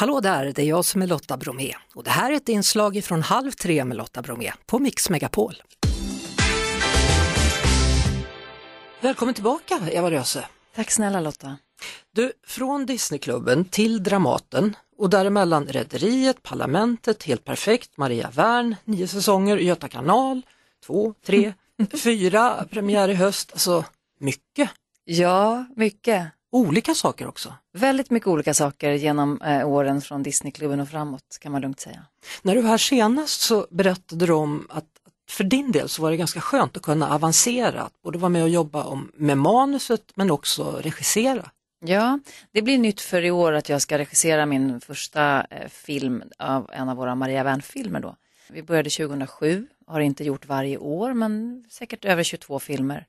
Hallå där, det är jag som är Lotta Bromé och det här är ett inslag från Halv tre med Lotta Bromé på Mix Megapol. Välkommen tillbaka Eva Röse. Tack snälla Lotta. Du, från Disneyklubben till Dramaten och däremellan Rederiet, Parlamentet, Helt Perfekt, Maria Wern, nio säsonger, Göta kanal, två, tre, fyra, premiär i höst, alltså mycket. Ja, mycket. Olika saker också. Väldigt mycket olika saker genom eh, åren från Disneyklubben och framåt kan man lugnt säga. När du var här senast så berättade du om att för din del så var det ganska skönt att kunna avancera, att både vara med och jobba om, med manuset men också regissera. Ja, det blir nytt för i år att jag ska regissera min första eh, film av en av våra Maria Wern-filmer då. Vi började 2007, har inte gjort varje år men säkert över 22 filmer.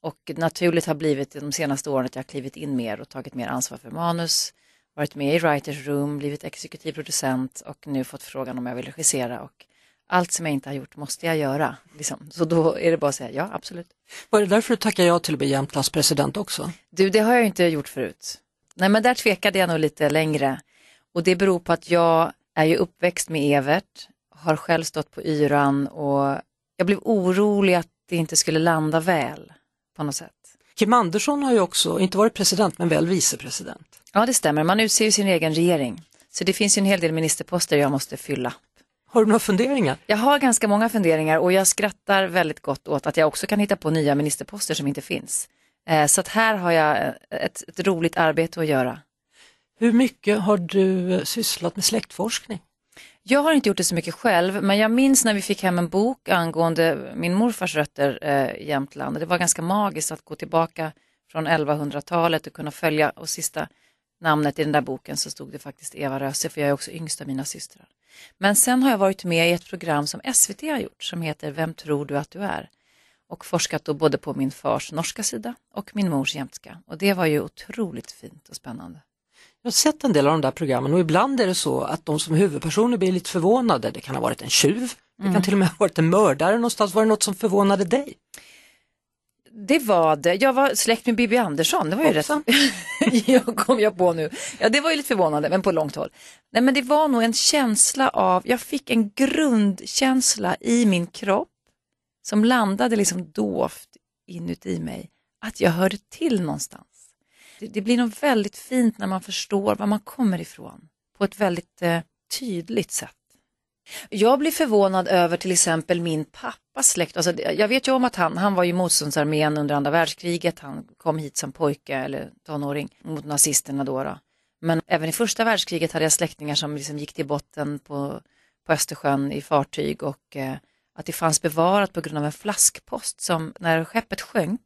Och naturligt har blivit de senaste åren att jag har klivit in mer och tagit mer ansvar för manus, varit med i Writers Room, blivit exekutiv producent och nu fått frågan om jag vill regissera och allt som jag inte har gjort måste jag göra. Liksom. Så då är det bara att säga ja, absolut. Var det därför du tackade ja till att bli Jämtlands president också? Du, det har jag inte gjort förut. Nej, men där tvekade jag nog lite längre. Och det beror på att jag är ju uppväxt med Evert, har själv stått på yran och jag blev orolig att det inte skulle landa väl på något sätt. Kim Andersson har ju också, inte varit president, men väl vicepresident. Ja, det stämmer. Man utser ju sin egen regering. Så det finns ju en hel del ministerposter jag måste fylla. Har du några funderingar? Jag har ganska många funderingar och jag skrattar väldigt gott åt att jag också kan hitta på nya ministerposter som inte finns. Eh, så att här har jag ett, ett roligt arbete att göra. Hur mycket har du sysslat med släktforskning? Jag har inte gjort det så mycket själv, men jag minns när vi fick hem en bok angående min morfars rötter eh, i Jämtland. Det var ganska magiskt att gå tillbaka från 1100-talet och kunna följa och sista namnet i den där boken så stod det faktiskt Eva Röse, för jag är också yngst av mina systrar. Men sen har jag varit med i ett program som SVT har gjort som heter Vem tror du att du är? Och forskat då både på min fars norska sida och min mors jämtska. Och det var ju otroligt fint och spännande. Jag har sett en del av de där programmen och ibland är det så att de som huvudpersoner blir lite förvånade. Det kan ha varit en tjuv, det kan mm. till och med ha varit en mördare någonstans. Var det något som förvånade dig? Det var det. Jag var släkt med Bibi Andersson. Det var ju rätt. jag kom jag på nu. Ja, det var ju lite förvånande, men på långt håll. Nej, men det var nog en känsla av, jag fick en grundkänsla i min kropp som landade liksom dovt inuti mig, att jag hörde till någonstans. Det, det blir nog väldigt fint när man förstår var man kommer ifrån på ett väldigt eh, tydligt sätt. Jag blir förvånad över till exempel min pappas släkt. Alltså, jag vet ju om att han, han var i motståndsarmén under andra världskriget. Han kom hit som pojke eller tonåring mot nazisterna då. då. Men även i första världskriget hade jag släktingar som liksom gick till botten på, på Östersjön i fartyg och eh, att det fanns bevarat på grund av en flaskpost som när skeppet sjönk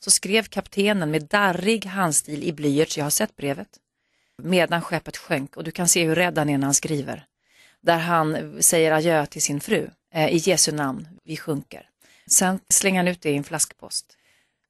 så skrev kaptenen med darrig handstil i blyerts, jag har sett brevet, medan skeppet sjönk och du kan se hur rädd han är när han skriver där han säger adjö till sin fru eh, i Jesu namn, vi sjunker. Sen slänger han ut det i en flaskpost.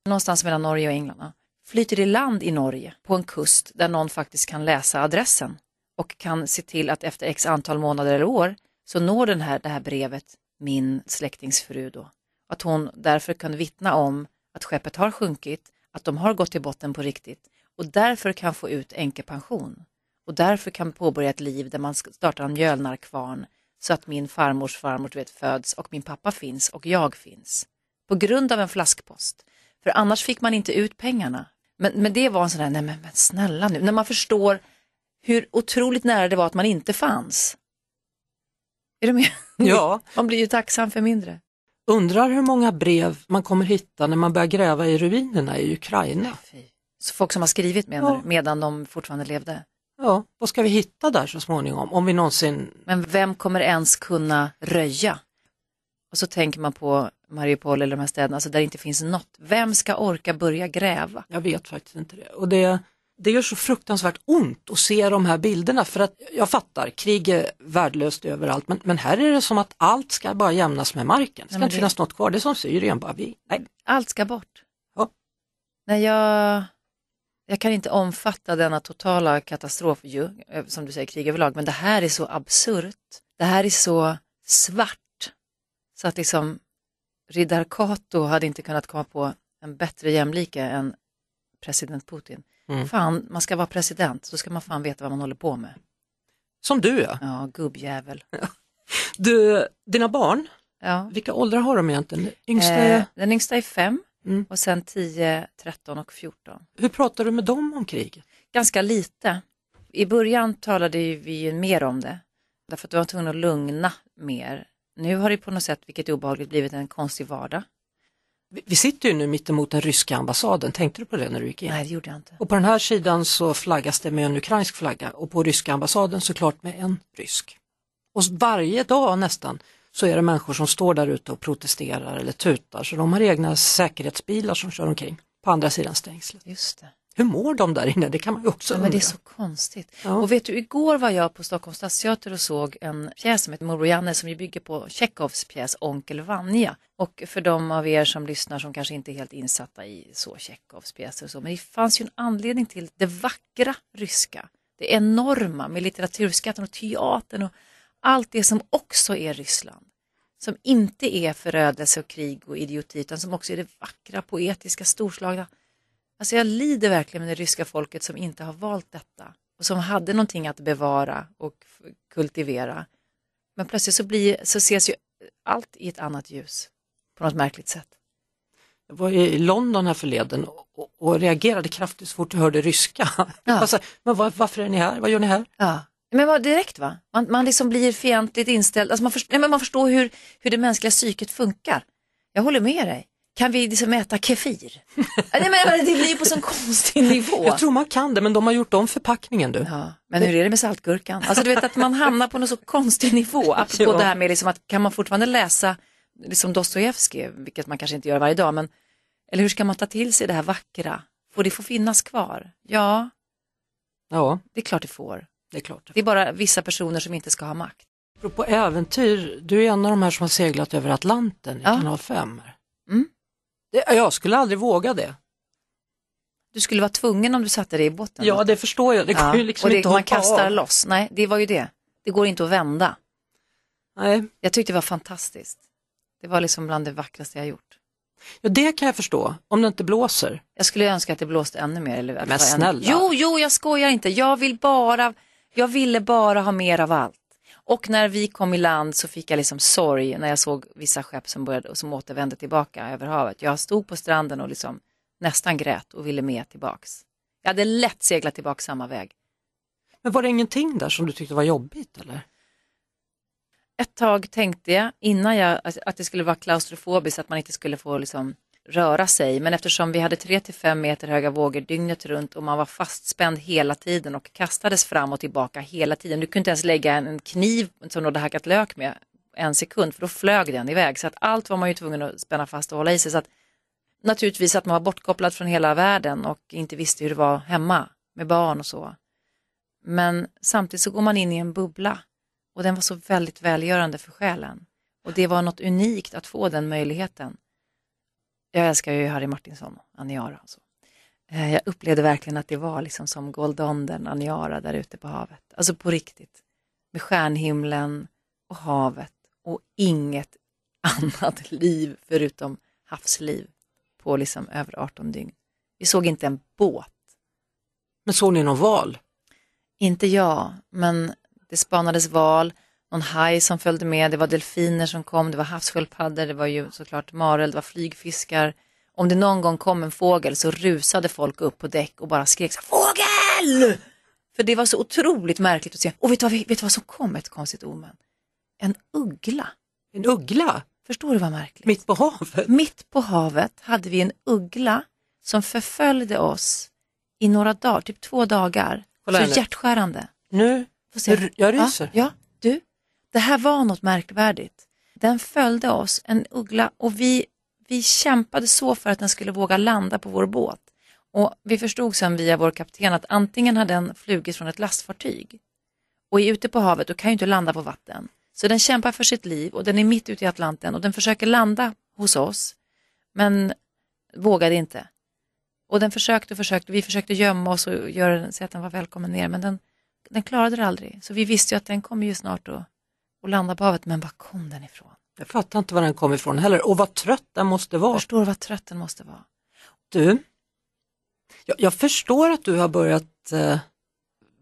Någonstans mellan Norge och England. Flyter i land i Norge på en kust där någon faktiskt kan läsa adressen och kan se till att efter x antal månader eller år så når den här, det här brevet min släktingsfru då. Att hon därför kan vittna om att skeppet har sjunkit, att de har gått till botten på riktigt och därför kan få ut änkepension och därför kan påbörja ett liv där man startar en mjölnarkvarn så att min farmors farmor vet, föds och min pappa finns och jag finns. På grund av en flaskpost. För annars fick man inte ut pengarna. Men, men det var en sån där, nej men, men snälla nu, när man förstår hur otroligt nära det var att man inte fanns. Är du med? Ja. Man blir ju tacksam för mindre. Undrar hur många brev man kommer hitta när man börjar gräva i ruinerna i Ukraina. Så folk som har skrivit menar ja. medan de fortfarande levde? Ja, vad ska vi hitta där så småningom? Om vi någonsin... Men vem kommer ens kunna röja? Och så tänker man på Mariupol eller de här städerna alltså där det inte finns något. Vem ska orka börja gräva? Jag vet faktiskt inte det. Och det, det gör så fruktansvärt ont att se de här bilderna för att jag fattar, krig är värdelöst överallt men, men här är det som att allt ska bara jämnas med marken. Det ska Nej, inte det... finnas något kvar, det är som Syrien bara. Vi, nej. Allt ska bort. Ja. När jag jag kan inte omfatta denna totala katastrof, ju, eh, som du säger, krig överlag, men det här är så absurt. Det här är så svart. Så att liksom riddar Kato hade inte kunnat komma på en bättre jämlike än president Putin. Mm. Fan, man ska vara president, så ska man fan veta vad man håller på med. Som du ja. Ja, gubbjävel. Du, dina barn, Ja. vilka åldrar har de egentligen? Yngsta Eh, den yngsta är fem Mm. och sen 10, 13 och 14. hur pratar du med dem om kriget? Ganska lite. I början talade vi ju mer om det. Därför att vi var tvungna att lugna mer. Nu har det på något sätt, vilket är obehagligt, blivit en konstig vardag. Vi, sitter ju nu mittemot den ryska ambassaden, tänkte du på det när du gick in? Nej, det gjorde jag inte. Och på den här sidan så flaggas det med en ukrainsk flagga och på ryska ambassaden såklart med en rysk. Och varje dag nästan så är det människor som står där ute och protesterar eller tutar så de har egna säkerhetsbilar som kör omkring på andra sidan stängslet. Just det. Hur mår de där inne? Det kan man ju också Ja, men det är undra. så konstigt. Ja. Och vet du, igår var jag på Stockholms stadsteater och såg en pjäs som heter Morbror Janne som ju bygger på Tjechovs pjäs Onkel Vanja. Och för de av er som lyssnar som kanske inte är helt insatta i så Tjechovs pjäser och så, men det fanns ju en anledning till det vackra ryska, det enorma med litteraturskatten och teatern och allt det som också är Ryssland. Som inte är förödelse och krig och idioti utan som också är det vackra, poetiska, storslagna. Alltså jag lider verkligen med det ryska folket som inte har valt detta och som hade någonting att bevara och kultivera. Men plötsligt så, blir, så ses ju allt i ett annat ljus på något märkligt sätt. Jag var i London här förleden och, och reagerade kraftigt så fort jag hörde ryska. Ja. Alltså, men var, varför är ni här? Vad gör ni här? Ja. Men vad direkt va? Man, man liksom blir fientligt inställd, alltså man, först, nej, men man förstår hur, hur det mänskliga psyket funkar. Jag håller med dig. Kan vi liksom äta kefir? nej, men det blir på sån konstig nivå. Jag tror man kan det men de har gjort om förpackningen du. Ja, men hur är det med saltgurkan? Alltså du vet att man hamnar på någon så konstig nivå. Apropå Ja. det här med liksom att kan man fortfarande läsa liksom Dostojevskij, vilket man kanske inte gör varje dag, men eller hur ska man ta till sig det här vackra? Får det få finnas kvar? Ja, Ja, det är klart det får. det är klart. Det är bara vissa personer som inte ska ha makt. Apropå äventyr, du är en av de här som har seglat över Atlanten i Ja. kanal 5. Det, jag skulle aldrig våga det. Du skulle vara tvungen om du satte dig i botten. Ja, det förstår jag. Det går Ja, ju liksom och det, inte att man kastar av. loss. Nej, det var ju det. Det går inte att vända. Nej, Jag tyckte det var fantastiskt. Det var liksom bland det vackraste jag gjort. ja, det kan jag förstå, om det inte blåser. Jag skulle önska att det blåste ännu mer. Eller Men snälla. Ännu... Jo, jo, jag skojar inte. Jag vill bara, jag ville bara ha mer av allt. Och när vi kom i land så fick jag liksom sorg när jag såg vissa skepp som, började, som återvände tillbaka över havet. Jag stod på stranden och liksom nästan grät och ville med tillbaks. Jag hade lätt seglat tillbaka samma väg. Men var det ingenting där som du tyckte var jobbigt eller? Ett tag tänkte jag innan jag att- det skulle vara klaustrofobiskt, att man inte skulle få liksom röra sig. Men eftersom vi hade 3-5 meter höga vågor dygnet runt och man var fastspänd hela tiden och kastades fram och tillbaka hela tiden. Du kunde inte ens lägga en kniv som du hade hackat lök med en sekund för då flög den iväg. Så att allt var man ju tvungen att spänna fast och hålla i sig. Så att, naturligtvis att man var bortkopplad från hela världen och inte visste hur det var hemma med barn och så. Men samtidigt så går man in i en bubbla och den var så väldigt välgörande för själen. Och det var något unikt att få den möjligheten. Jag älskar ju Harry Martinsson, Aniara. och så. Eh, Jag upplevde verkligen att det var liksom som Goldondern, Aniara där ute på havet. Alltså på riktigt. Med stjärnhimlen och havet och inget annat liv förutom havsliv på liksom över 18 dygn. Vi såg inte en båt. Men såg ni någon val? Inte jag, men det spanades val, någon haj som följde med, det var delfiner som kom, det var havssköldpaddor, det var ju såklart marel, det var flygfiskar. Om det någon gång kom en fågel så rusade folk upp på däck och bara skrek så fågel! För det var så otroligt märkligt att se. Och vet du vad, vet du vad som kom, ett konstigt omen? En uggla. En uggla Förstår du vad märkligt? mitt på havet? Mitt på havet hade vi en uggla som förföljde oss i några dagar, typ två dagar. Kolla så hjärtskärande. Nu, jag, ryser. Ja, ja, det här var något märkvärdigt. Den följde oss, en uggla, och vi, vi kämpade så för att den skulle våga landa på vår båt. Och vi förstod sen via vår kapten att antingen hade den flugit från ett lastfartyg och är ute på havet och kan ju inte landa på vatten. Så den kämpar för sitt liv och den är mitt ute i Atlanten och den försöker landa hos oss men vågade inte. Och den försökte och försökte, vi försökte gömma oss och göra den, säga att den var välkommen ner men den, den klarade det aldrig. Så vi visste ju att den kommer ju snart att, att landa på havet men var kom den ifrån? Jag fattar inte var den kom ifrån heller och vad trött den måste vara. Förstår vad trött den måste vara. Du, jag, jag förstår att du har börjat eh,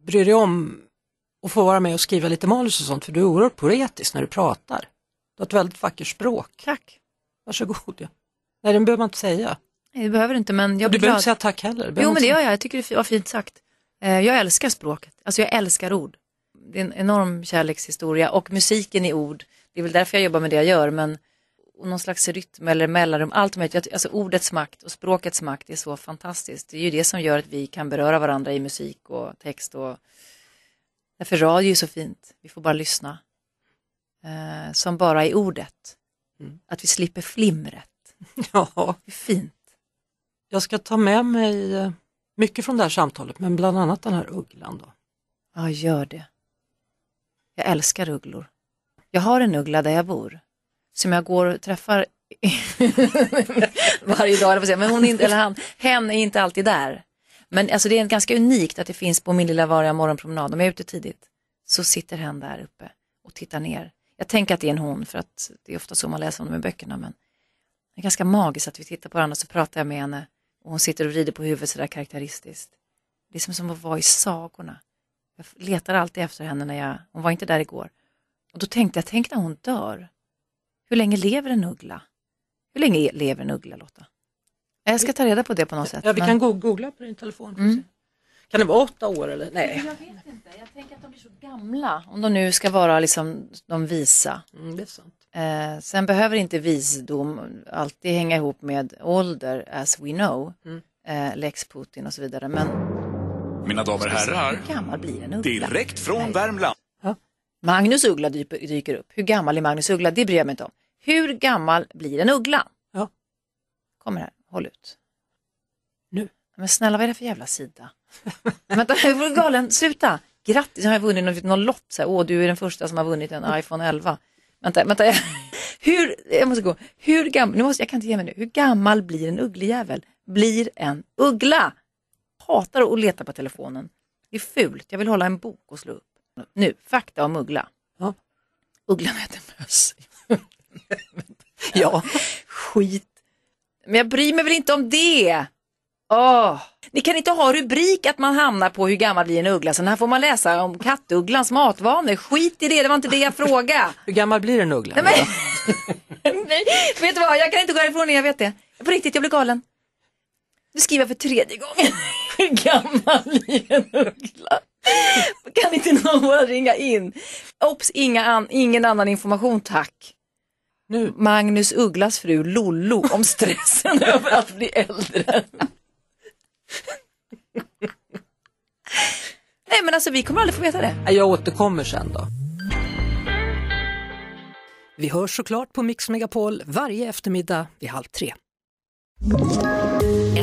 bry dig om att få vara med och skriva lite manus och sånt för du är oerhört poetisk när du pratar. Du har ett väldigt vackert språk. Tack. Varsågod. Ja. Nej, den behöver man inte säga. Nej, det behöver du inte men jag Du behöver inte säga tack heller. Jo men det gör jag, jag tycker det var fint sagt. Eh, Jag älskar språket, alltså jag älskar ord. Det är en enorm kärlekshistoria och musiken i ord. Det är väl därför jag jobbar med det jag gör men någon slags rytm eller mellanrum, allt jag- alltså ordets makt och språkets makt är så fantastiskt. Det är ju det som gör att vi kan beröra varandra i musik och text och därför radio är så fint, vi får bara lyssna. Eh, som bara i ordet. Mm. Att vi slipper flimret, Ja, det är fint. jag ska ta med mig eh, mycket från det här samtalet, men bland annat den här ugglan då. Ja, gör det. Jag älskar ugglor. Jag har en uggla där jag bor som jag går och träffar varje dag, eller, men hon inte, eller han, hen är inte alltid där. Men alltså, det är ganska unikt att det finns på min lilla vanliga morgonpromenad, om jag är ute tidigt, så sitter hen där uppe och tittar ner. Jag tänker att det är en hon för att det är ofta så man läser om dem i böckerna, men det är ganska magiskt att vi tittar på varandra och så pratar jag med henne och hon sitter och vrider på huvudet sådär karaktäristiskt. Det är som, som att vara i sagorna. Jag letar alltid efter henne när jag, hon var inte där igår. Och då tänkte jag, tänk när hon dör. Hur länge lever en uggla? Hur länge lever en uggla Lotta? Jag ska ta reda på det på något sätt. Ja, vi men- kan go- googla på din telefon. Mm. Kan det vara åtta år eller? Nej. Jag vet inte, jag tänker att de blir så gamla. Om de nu ska vara liksom de visa. Mm, det är sant. Eh, sen behöver inte visdom alltid hänga ihop med ålder as we know. Mm. Eh, Lex Putin och så vidare. Men Mina damer och herrar, hur gammal blir en uggla? direkt från Nej. Värmland. Magnus Uggla dyker upp. Hur gammal är Magnus Uggla? Det bryr jag mig inte om. Hur gammal blir en uggla? Ja. Kommer här, håll ut. Nu. Men snälla, vad är det för jävla sida? Vänta, jag är galen, sluta. Grattis, jag har vunnit någon, någon lott. Så här, Åh, du är den första som har vunnit en iPhone 11. Vänta, vänta. Jag, hur, jag måste gå. Hur gammal, nu måste, jag kan inte ge mig nu. Hur gammal blir en ugglejävel? Blir en uggla? Hatar att leta på telefonen. Det är fult, jag vill hålla en bok och slå upp. Nu, fakta om uggla. Ja. Ugglan äter möss. Ja. Skit. Men jag bryr mig väl inte om det. Åh. Ni kan inte ha rubrik att man hamnar på hur gammal blir en uggla. Sen här får man läsa om kattugglans matvanor. Skit i det, det var inte det jag frågade. Hur gammal blir en uggla? Nej, men... Nej, vet du vad, jag kan inte gå härifrån när jag vet det. På riktigt, jag blir galen. Nu skriver jag för tredje gången. Hur gammal blir en uggla? Kan inte någon ringa in? Ops, inga an, ingen annan information tack. Nu. Magnus Ugglas fru Lollo om stressen över att bli äldre. Nej men alltså vi kommer aldrig få veta det. Jag återkommer sen då. Vi hörs såklart på Mix Megapol varje eftermiddag vid halv tre.